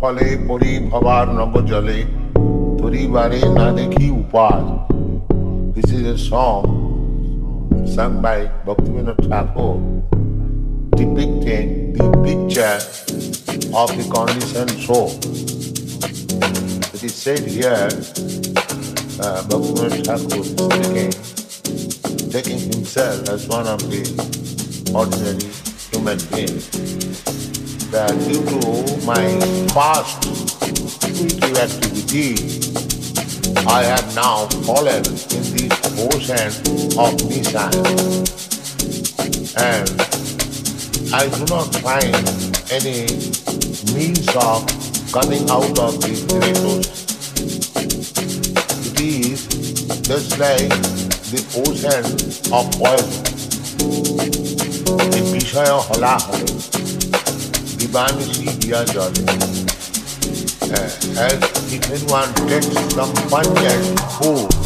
ফলে পরি ভবার নব জলে ধরিবারে না দেখি উপায় This is a song sung by Bhaktivinoda Thakur depicting the picture of the conditioned soul. It is said here, uh, Bhaktivinoda Thakur is speaking, taking himself as one of the ordinary that due to my past spiritual activity, I have now fallen in this ocean of misery. And I do not find any means of coming out of this ocean. It is just like the ocean of poison The বিষয় হলা হলে Divanisi Yajale. Uh, as if anyone takes some pungent food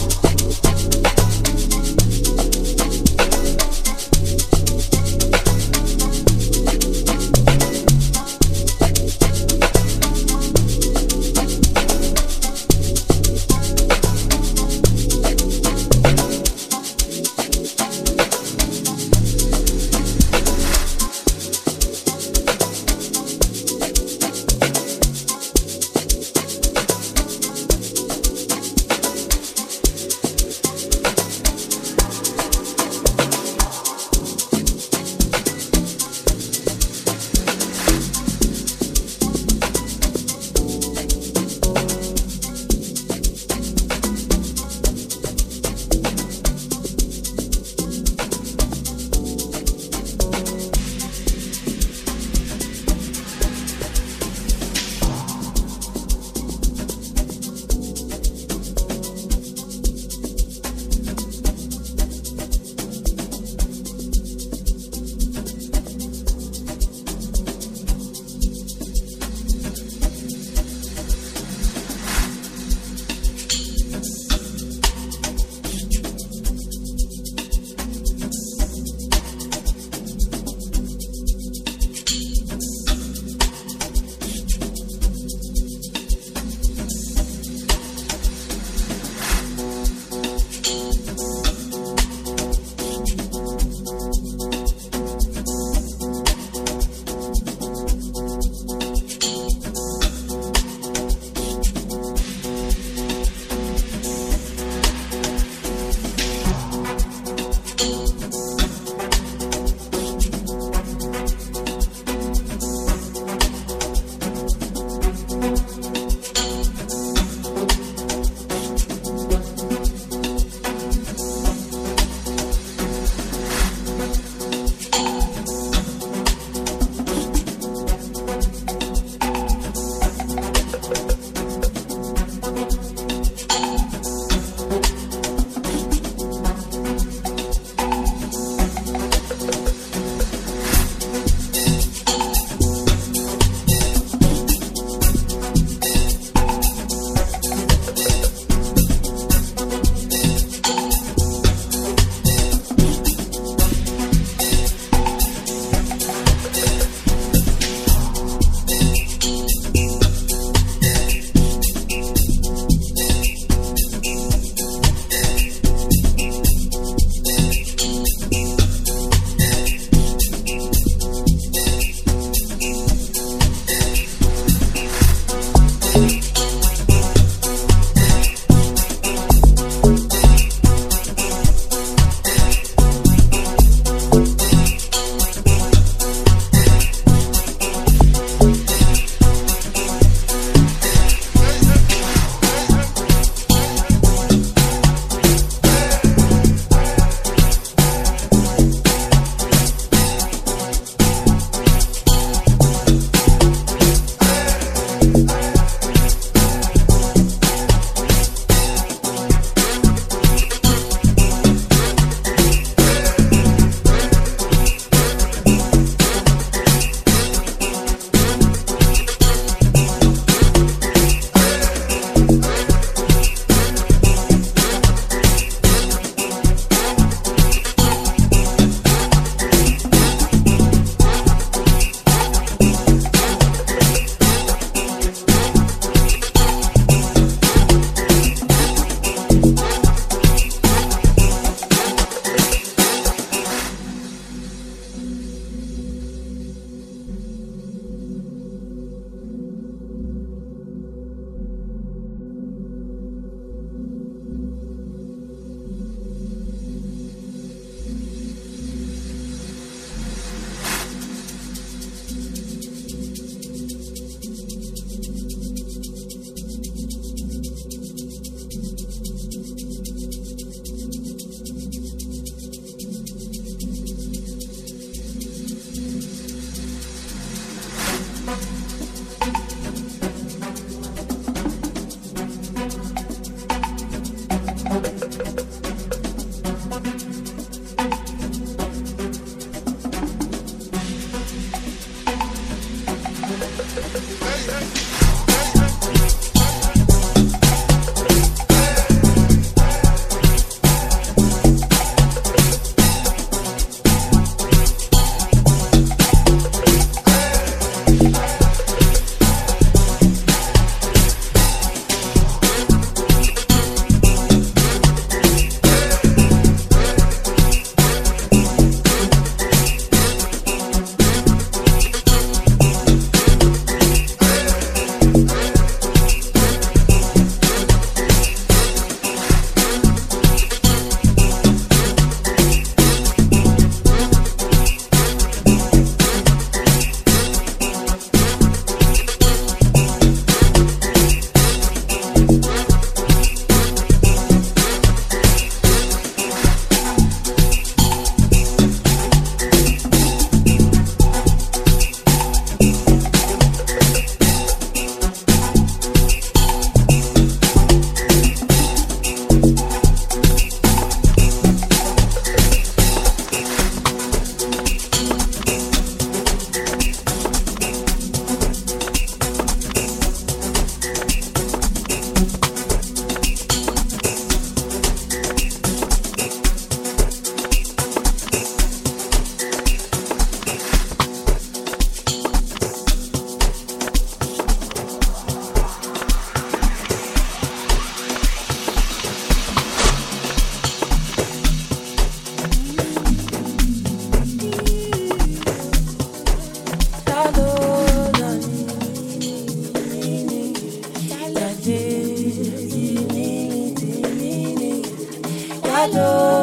Banjwa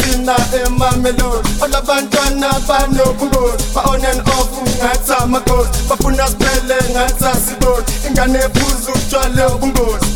thina emamelodi olabantwana banobungozi ba-on and off ngathi amagozi bafuna siphele ngathi asiboni ingane ephuza utshwale ubungozi.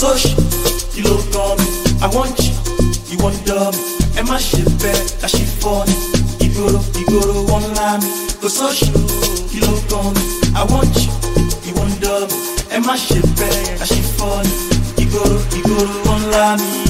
social, you look on me. I want you, you wonder me. And my shit bad, that shit funny. Igoro, Igoro, one line me. Go social, you look on me. I want you, you wonder me. And my shit bad, that shit funny. Igoro, Igoro, one line.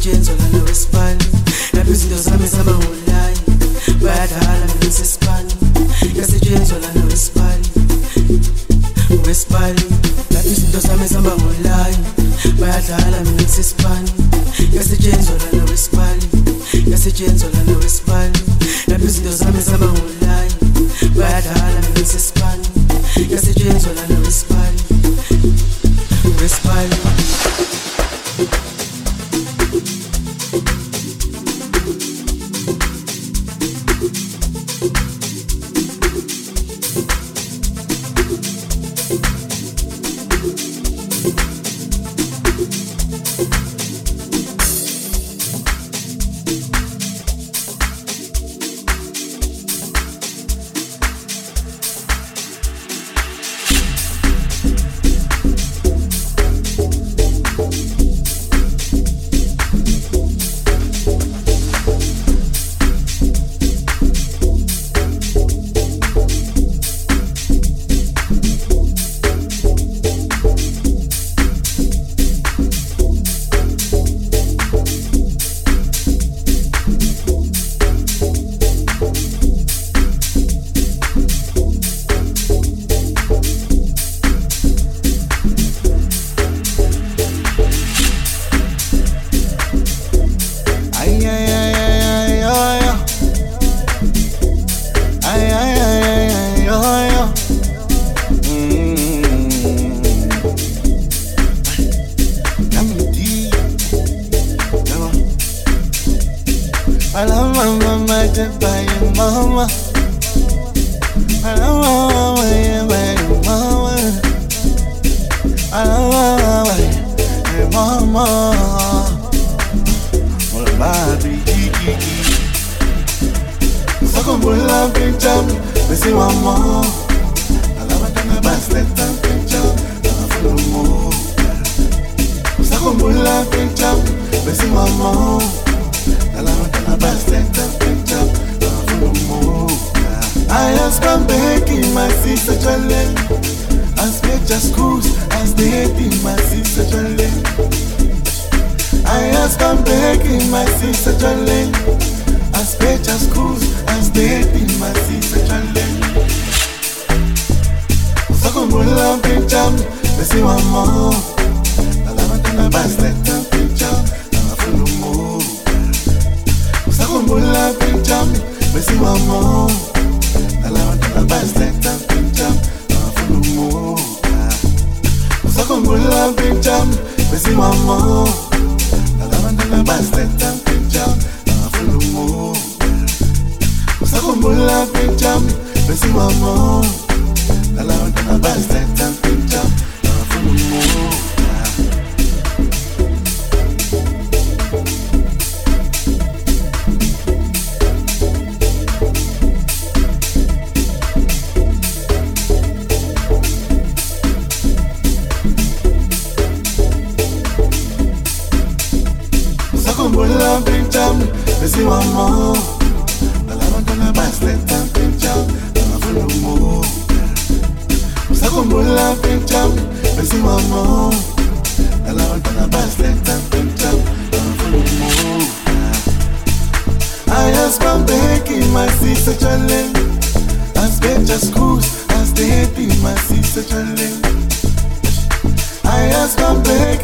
pigeons, all I know is you mama. Well, baby, Sakhumbula mpinjami bese wamo Alabantwana basileta mpinjami Ngafuna umuka Sakhumbula mpinjami bese wamo Alabantwana basileta mpinjami Ngafuna umuka Ayasibambeki masisa tshwaleni Asibeja schools asideti masisa tshwaleni Ayasibambeki masisa tshwaleni Aspecha schools as dating my sister Charlene Sakhumbula mpinjami bese wamo Alabantwana basileta mpinjami Angafuna umuka Sakhumbula mpinjami bese wamo Alabantwana basileta mpinjami Angafuna Sakhumbula mpinjami bese wamo Alabantwana basileta mpinjami Angafuna umuka Sakhumbula mpinjami bese wamo Alabantwana basileta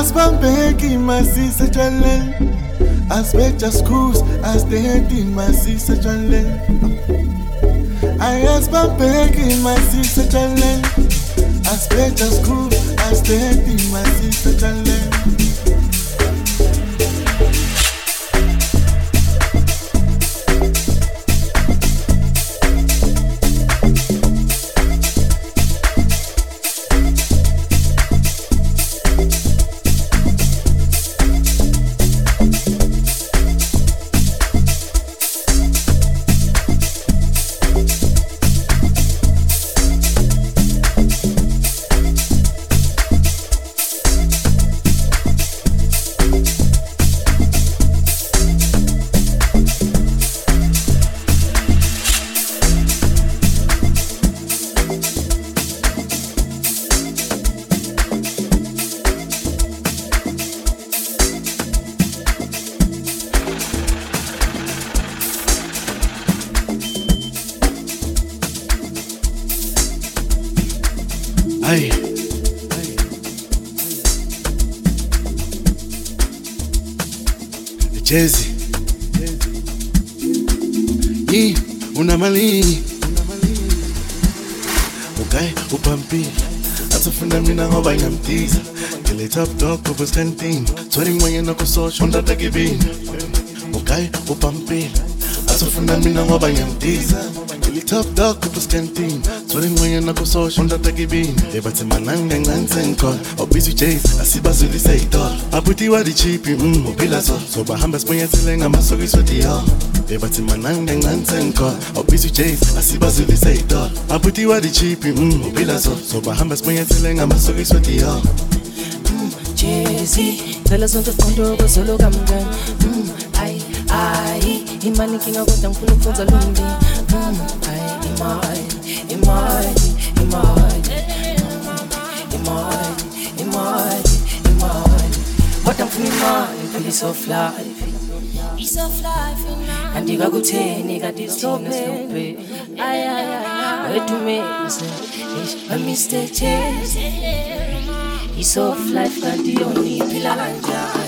asideti masisa tshwaleni Ayasibambeki masisa tshwaleni Aspecha schools asideti masisa tshwaleni Ayasibambeki masisa tshwaleni Aspecha schools asideti masisa tshwaleni Ayasibambeki masisa tshwaleni Aspecha schools asideti masisa tshwaleni Ay. jezi. Hii una mali. Ukae upampile asifunda mina ngoba ngiyamtiza ngiletapdokobuskantin thori mwenye nakusosho ndatakibini ukae upampile asifunda mina ngoba ngiyamtiza silitopdok kubuskantini solimwenye nakusosha undatakibini ebatsemananga ncansenkhona obizwi jas asibazulise itolo abutiwa lichipi m ubilaso sobahamba sibonyethele ngamasokiso diyo ebatsemananga ncansenkhona obizwi jas asibazulise itolo abutiwa lichipi m ubilaso sobahamba sibonyethele ngamasokiso diyo jezi cela zonke siqonde ukuzolo kamngani hayi hayi imani nkinga kodwa ngifuna ukufunza lo mndeni Mm, kodwa ngifuna imali ngiphila isoft life andikakutheni kanti thina silobhe wedumese amr ches isoft life kanti yona iphila kanjani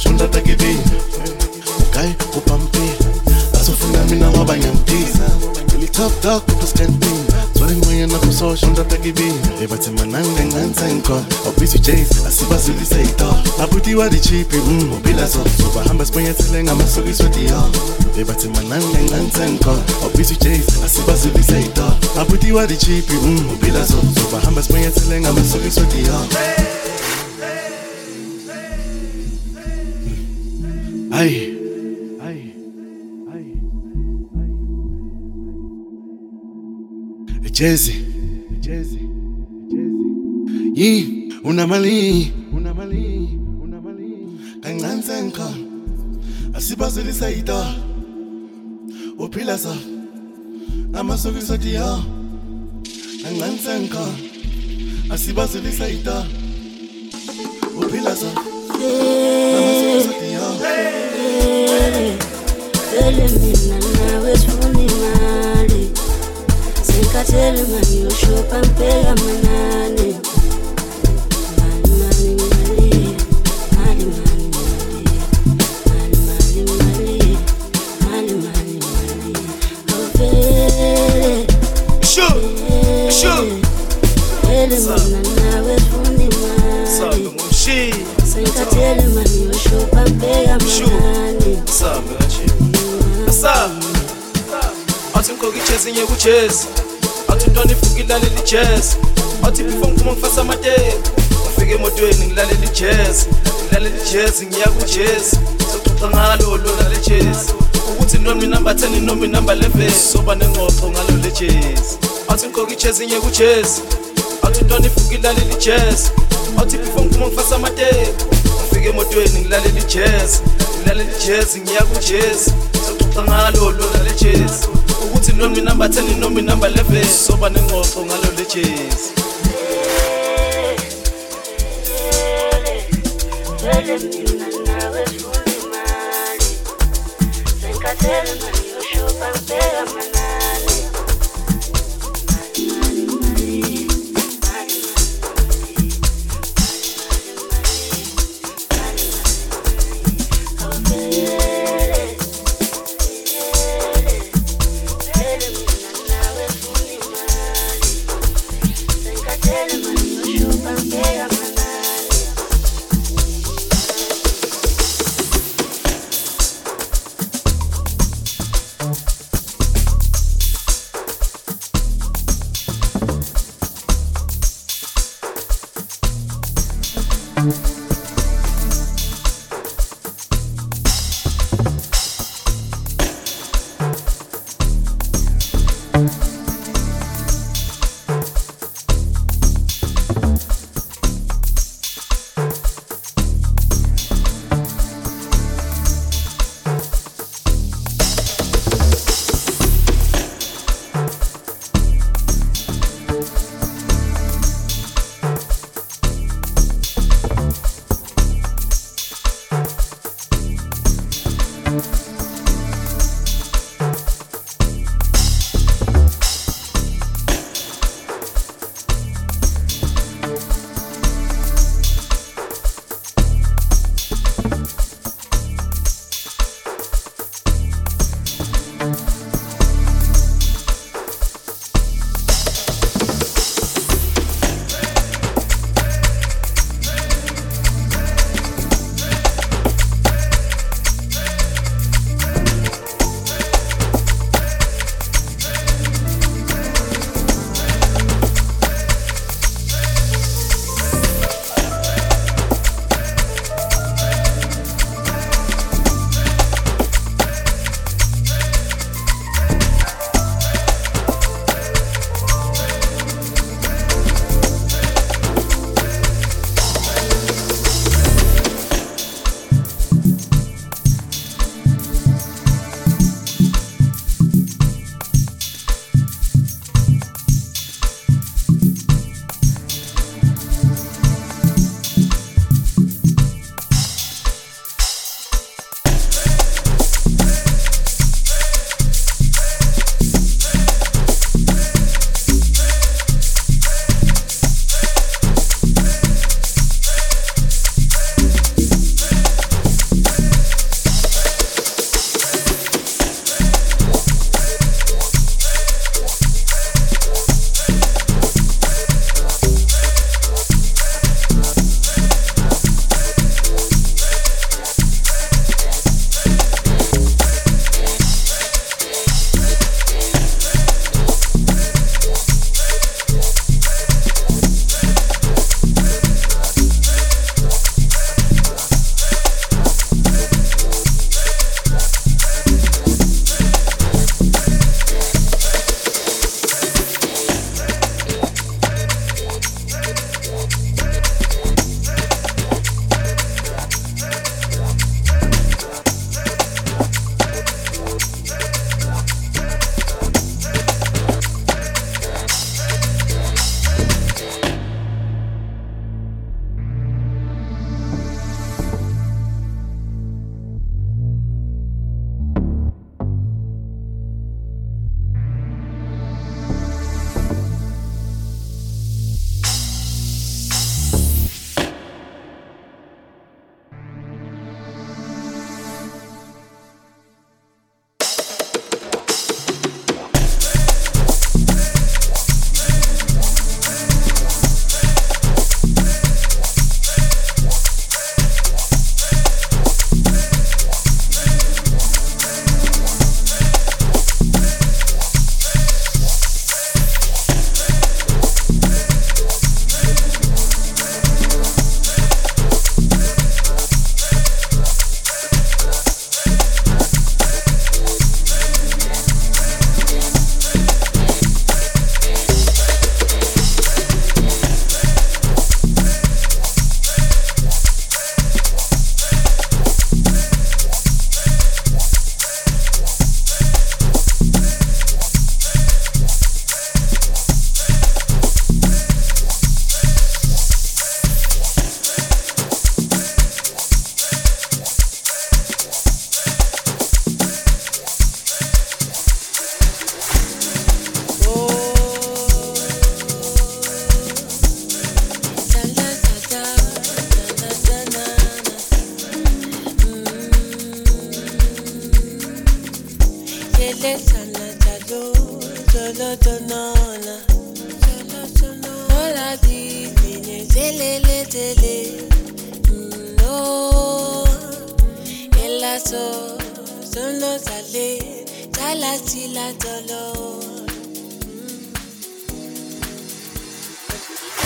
mashonda takibini ugayi ubhampile azofuna mina waba nyamdiza ilitaptak kutoskantini zwale ngimanye nakho soshonda takibini ebathimanangancansanko obisi oh, jas asibazulise ito abutiwa mm, lichipi um ubilazo sobahamba sibanyathele ngamasokisi wediyo ebathimanangancansanko obisi oh, jas asibazulise ito abutiwa mm, lichipi um ubilazo sobahamba sibanyathele ngamasokisi wediyo hey! Ay. Ay. Ay. Jezi. Jezi. Jezi. Yi unamali unamali unamali kanganze nkho asibazilisa ito uphila so amasokiso tiyo kanganze nkho asibazilisa ito uphila so Amasokisi athi yo. Vele mina nawe sifuna imali Senkathele mani yoshopa ngibheka Tell him I knew a show, but they are sure. Some, some. Athi ngigqoke ijezi ngeke ujezi Athi umntwana ivuka ilalele ijezi Athi before ngiphuma ngifasa amateki Ngifika emotweni ngilalele ijezi Ngilalele ijezi ngiya kujezi Soxoxa ngalo lona lejezi Ukuthi noma inamba 10 noma inamba 11 Soba nengxoxo ngalo lejezi Athi ngigqoke ijezi ngeke ujezi Athi umntwana ivuka ilalele ijezi Athi before ngiphuma ngifasa amateki ngiyafika emotweni ngilalela ijazz ngilalela ijazz ngiya kujazz soxoxa ngalo lona lejazz ukuthi noma inamba 10 noma inamba 11 soba nengxoxo ngalo lejazz Senkathele manje ushuba ngibheka mana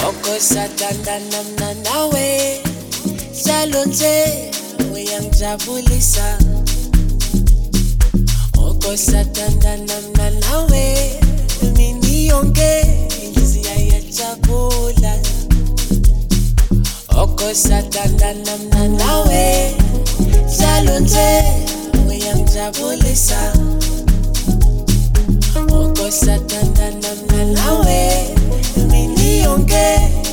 okosatanda namna nawe salonje uyangijabulisa okosatanda namna nawe mini yonke ngiziyayajabula okosatanda namna nawe salonje uyangijabulisa okosatanda namna nawe yeah.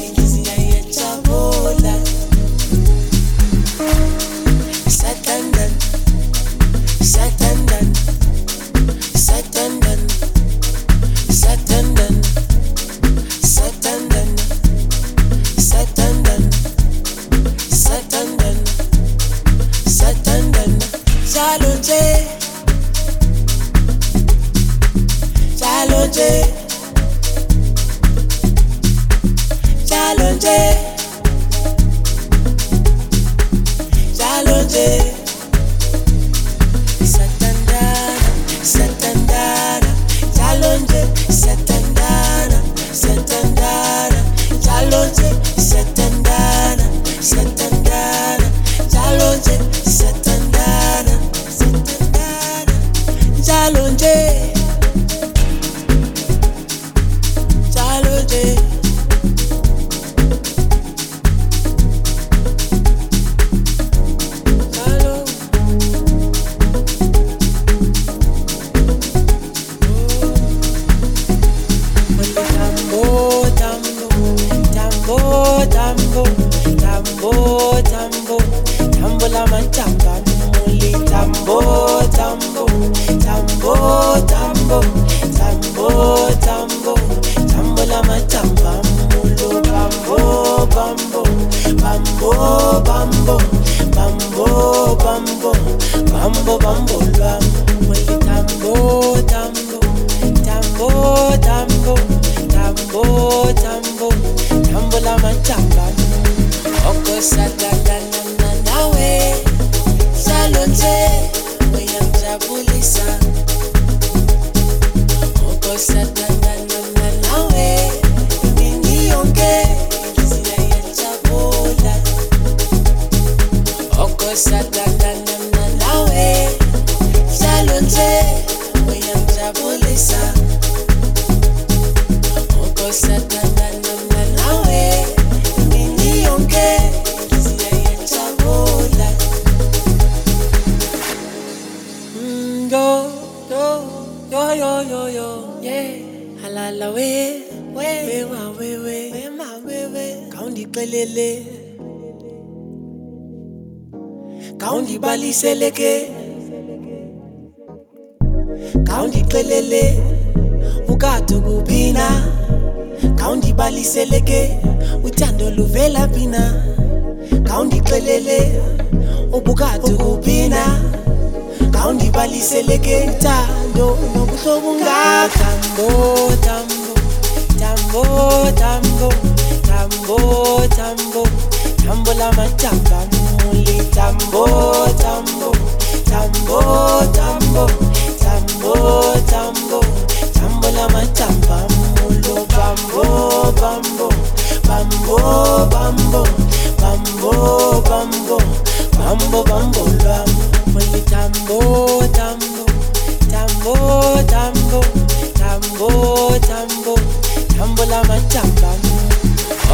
majamba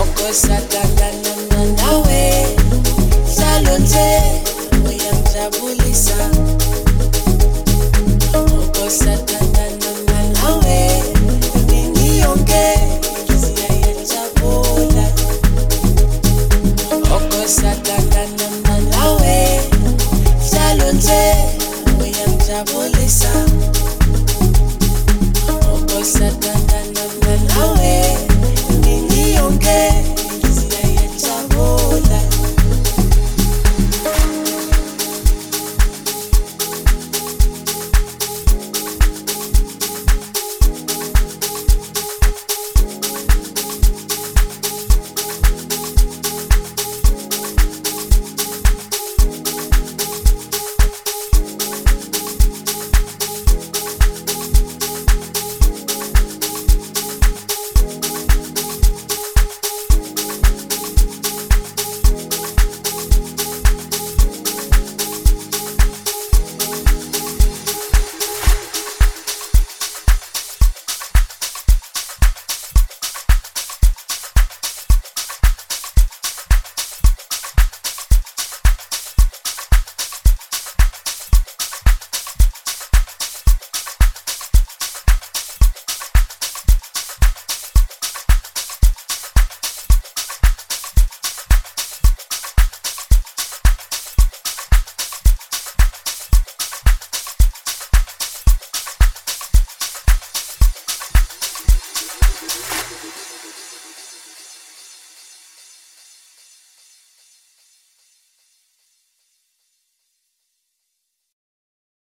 okosata